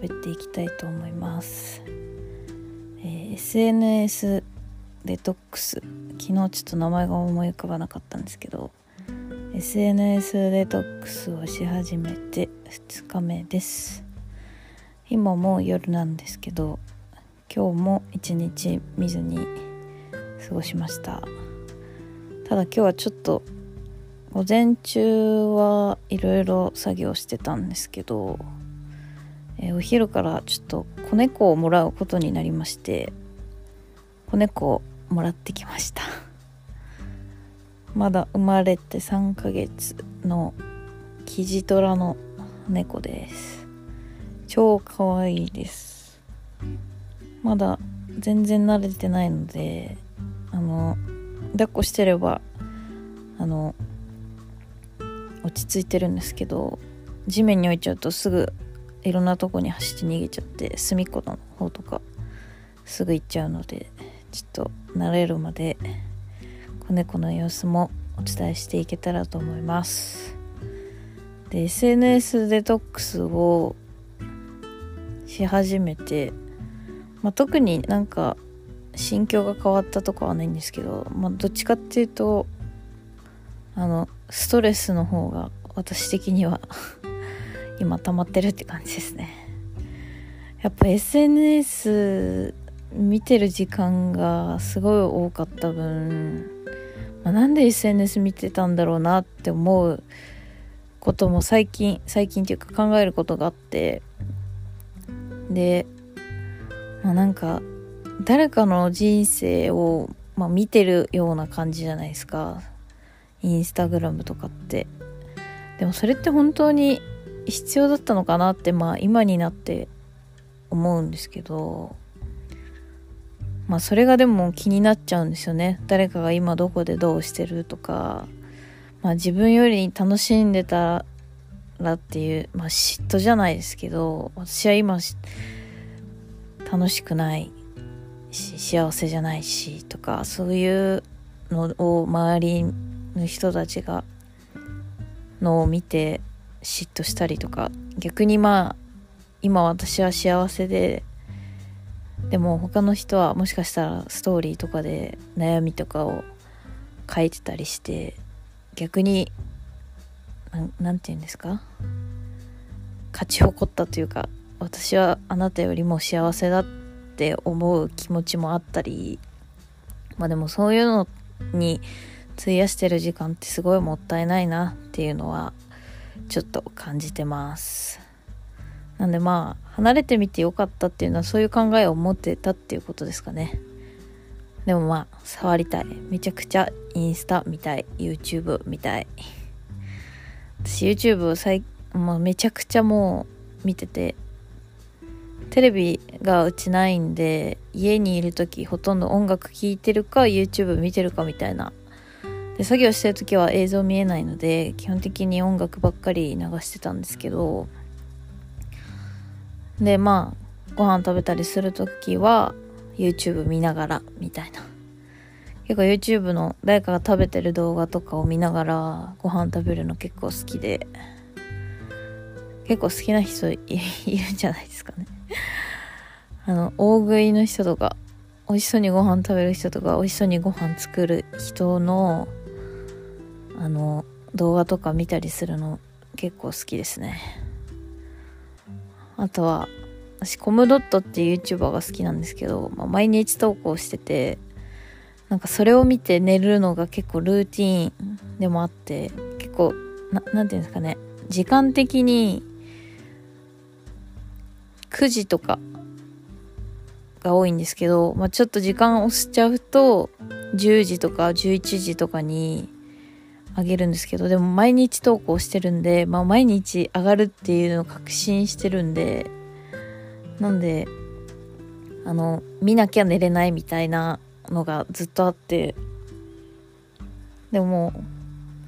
喋っていきたいと思います、えー SNS デトックス。昨日ちょっと名前が思い浮かばなかったんですけど SNS デトックスをし始めて2日目です。今も夜なんですけど今日も一日見ずに過ごしました。ただ今日はちょっと午前中はいろいろ作業してたんですけど、えーお昼からちょっと子猫をもらうことになりまして子猫をもらってきました。まだ生まれて3ヶ月のキジトラの猫です。超可愛いです。まだ全然慣れてないのであの抱っこしてればあの落ち着いてるんですけど地面に置いちゃうとすぐいろんなとこに走って逃げちゃって隅っこの方とかすぐ行っちゃうのでちょっと慣れるまで子猫の様子もお伝えしていけたらと思います。で SNS デトックスをし始めて、まあ、特になんか心境が変わったとかはないんですけど、まあ、どっちかっていうとあのストレスの方が私的には今溜まってるって感じですね。やっぱ SNS 見てる時間がすごい多かった分、まあ、なんで SNS 見てたんだろうなって思うことも最近最近っていうか考えることがあって。で、まあ、なんか誰かの人生を、まあ、見てるような感じじゃないですか。インスタグラムとかって。でもそれって本当に必要だったのかなってまあ今になって思うんですけどまあそれがでも気になっちゃうんですよね。誰かが今どこでどうしてるとかまあ自分より楽しんでたらっていうまあ嫉妬じゃないですけど私は今し楽しくないし幸せじゃないしとかそういうのを周りの人たちがのを見て嫉妬したりとか逆にまあ今私は幸せででも他の人はもしかしたらストーリーとかで悩みとかを書いてたりして逆になんなんて言うんですか？勝ち誇ったというか私はあなたよりも幸せだって思う気持ちもあったりまあでもそういうのに費やしてる時間ってすごいもったいないなっていうのはちょっと感じてます。なんでまあ離れてみてよかったっていうのはそういう考えを持ってたっていうことですかね。でもまあ触りたい。めちゃくちゃインスタ見たい。YouTube 見たい。私 YouTube 最、まあ、めちゃくちゃもう見てて。テレビがうちないんで家にいる時ほとんど音楽聴いてるか YouTube 見てるかみたいなで作業してる時は映像見えないので基本的に音楽ばっかり流してたんですけどでまあご飯食べたりする時は YouTube 見ながらみたいな。結構 YouTube の誰かが食べてる動画とかを見ながらご飯食べるの結構好きで結構好きな人い いるんじゃないですかね。あの大食いの人とか美味しそうにご飯食べる人とか美味しそうにご飯作る人のあの動画とか見たりするの結構好きですね。あとは私コムドットっていう YouTuber が好きなんですけど、まあ、毎日投稿しててなんかそれを見て寝るのが結構ルーティーンでもあって結構なんていうんですかね。時間的に9時とかが多いんですけど、まあ、ちょっと時間押しちゃうと10時とか11時とかにあげるんですけどでも毎日投稿してるんで、まあ、毎日上がるっていうのを確信してるんでなんであの見なきゃ寝れないみたいなのがずっとあってでもも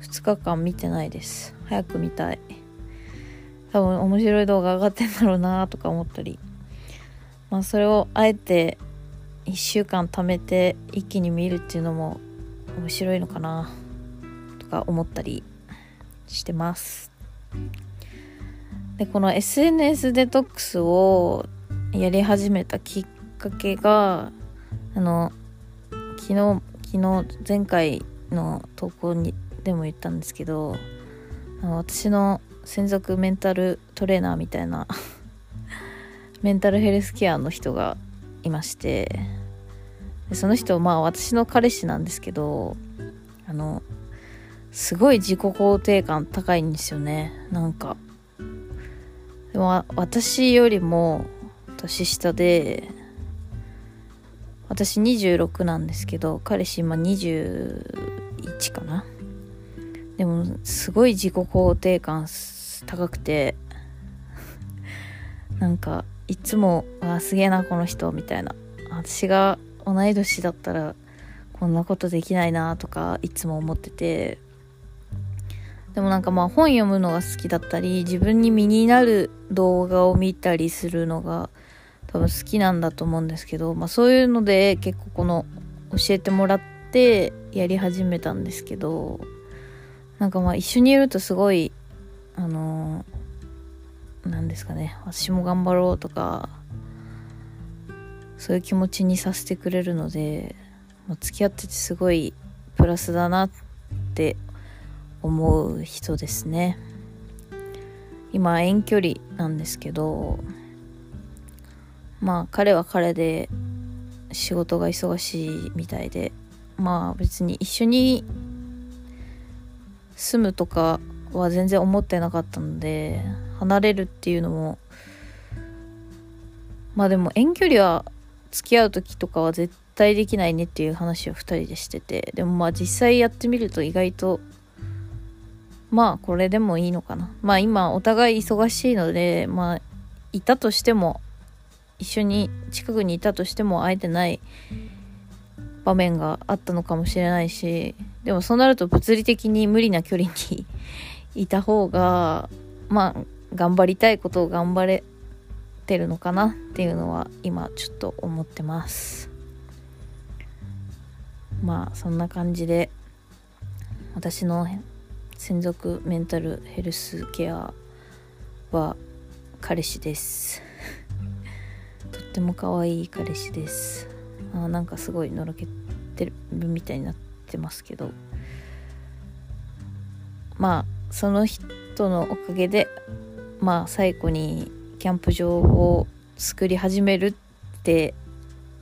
う2日間見てないです。早く見たい。多分面白い動画上がってんだろうなとか思ったり。まあそれをあえて1週間貯めて一気に見るっていうのも面白いのかな。か思ったりしてます。でこの SNS デトックスをやり始めたきっかけがあの昨日昨日前回の投稿にでも言ったんですけどあの私の専属メンタルトレーナーみたいな メンタルヘルスケアの人がいましてその人まあ私の彼氏なんですけどあのすごい自己肯定感高いんですよね。なんか。でも私よりも年下で私26なんですけど彼氏今21かな。でもすごい自己肯定感高くて なんかいつも「あすげえなこの人」みたいな。私が同い年だったらこんなことできないなとかいつも思ってて。でもなんかまあ本読むのが好きだったり自分に身になる動画を見たりするのが多分好きなんだと思うんですけど、まあ、そういうので結構この教えてもらってやり始めたんですけどなんかまあ一緒にいるとすごいあの何ですかね私も頑張ろうとかそういう気持ちにさせてくれるので、まあ、付き合っててすごいプラスだなって思う人ですね。今遠距離なんですけどまあ彼は彼で仕事が忙しいみたいでまあ別に一緒に住むとかは全然思ってなかったので離れるっていうのもまあでも遠距離は付き合う時とかは絶対できないねっていう話を2人でしててでもまあ実際やってみると意外とまあこれでもいいのかな。まあ今お互い忙しいのでまあいたとしても一緒に近くにいたとしても会えてない場面があったのかもしれないしでもそうなると物理的に無理な距離にいた方がまあ頑張りたいことを頑張れてるのかなっていうのは今ちょっと思ってます。まあそんな感じで私の専属メンタルヘルスケアは彼氏です。とっても可愛い彼氏です。あなんかすごいのろけてるみたいになってますけど。まあその人のおかげでまあ最後にキャンプ場を作り始めるって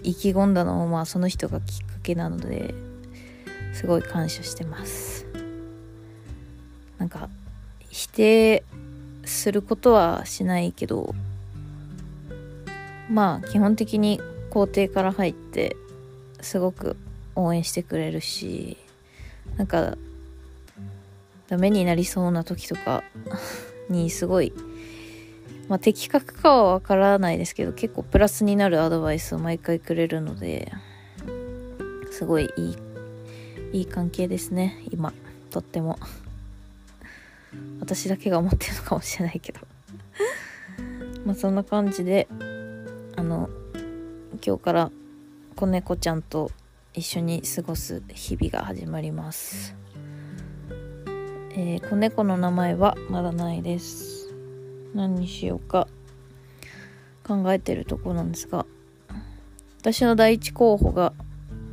意気込んだのもまあその人がきっかけなのですごい感謝してます。なんか否定することはしないけどまあ基本的に校庭から入ってすごく応援してくれるしなんかダメになりそうな時とか にすごいまあ、的確かはわからないですけど結構プラスになるアドバイスを毎回くれるのですごいいいいい関係ですね今とっても。私だけが思ってるのかもしれないけど。まあそんな感じであの今日から子猫ちゃんと一緒に過ごす日々が始まります。えー、子猫の名前はまだないです。何にしようか考えてるとこなんですが私の第一候補が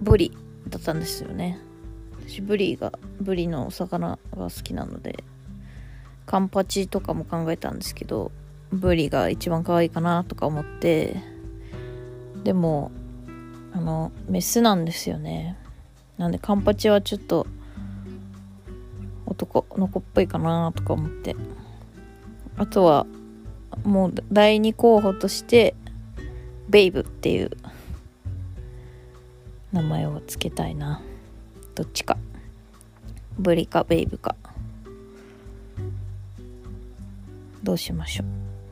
ブリだったんですよね。私ブリがブリのお魚が好きなのでカンパチとかも考えたんですけどブリが一番可愛いかなとか思ってでもあのメスなんですよね。なんでカンパチはちょっと男の子っぽいかなとか思って。あとはもう第2候補としてベイブっていう名前を付けたいな。どっちか。ブリかベイブか。どうしましょ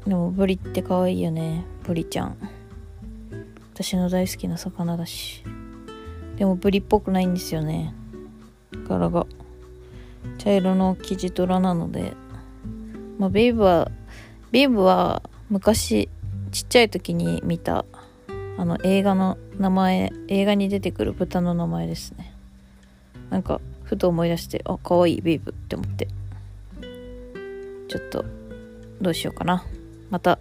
う。でもブリって可愛いよね。ブリちゃん。私の大好きな魚だし。でもブリっぽくないんですよね。柄が。茶色のキジトラなので。まあ、ベイブはベイブは昔ちっちゃい時に見たあの映画の名前映画に出てくる豚の名前ですね。なんかふと思い出してあ可愛いベイブって思って。ちょっとどうしようかな。また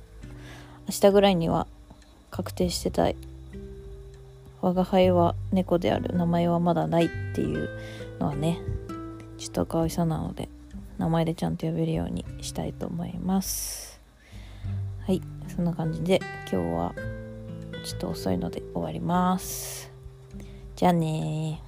明日ぐらいには確定してたい我が輩は猫である名前はまだないっていうのはねちょっとかわいそうなので名前でちゃんと呼べるようにしたいと思います。はいそんな感じで今日はちょっと遅いので終わります。じゃあね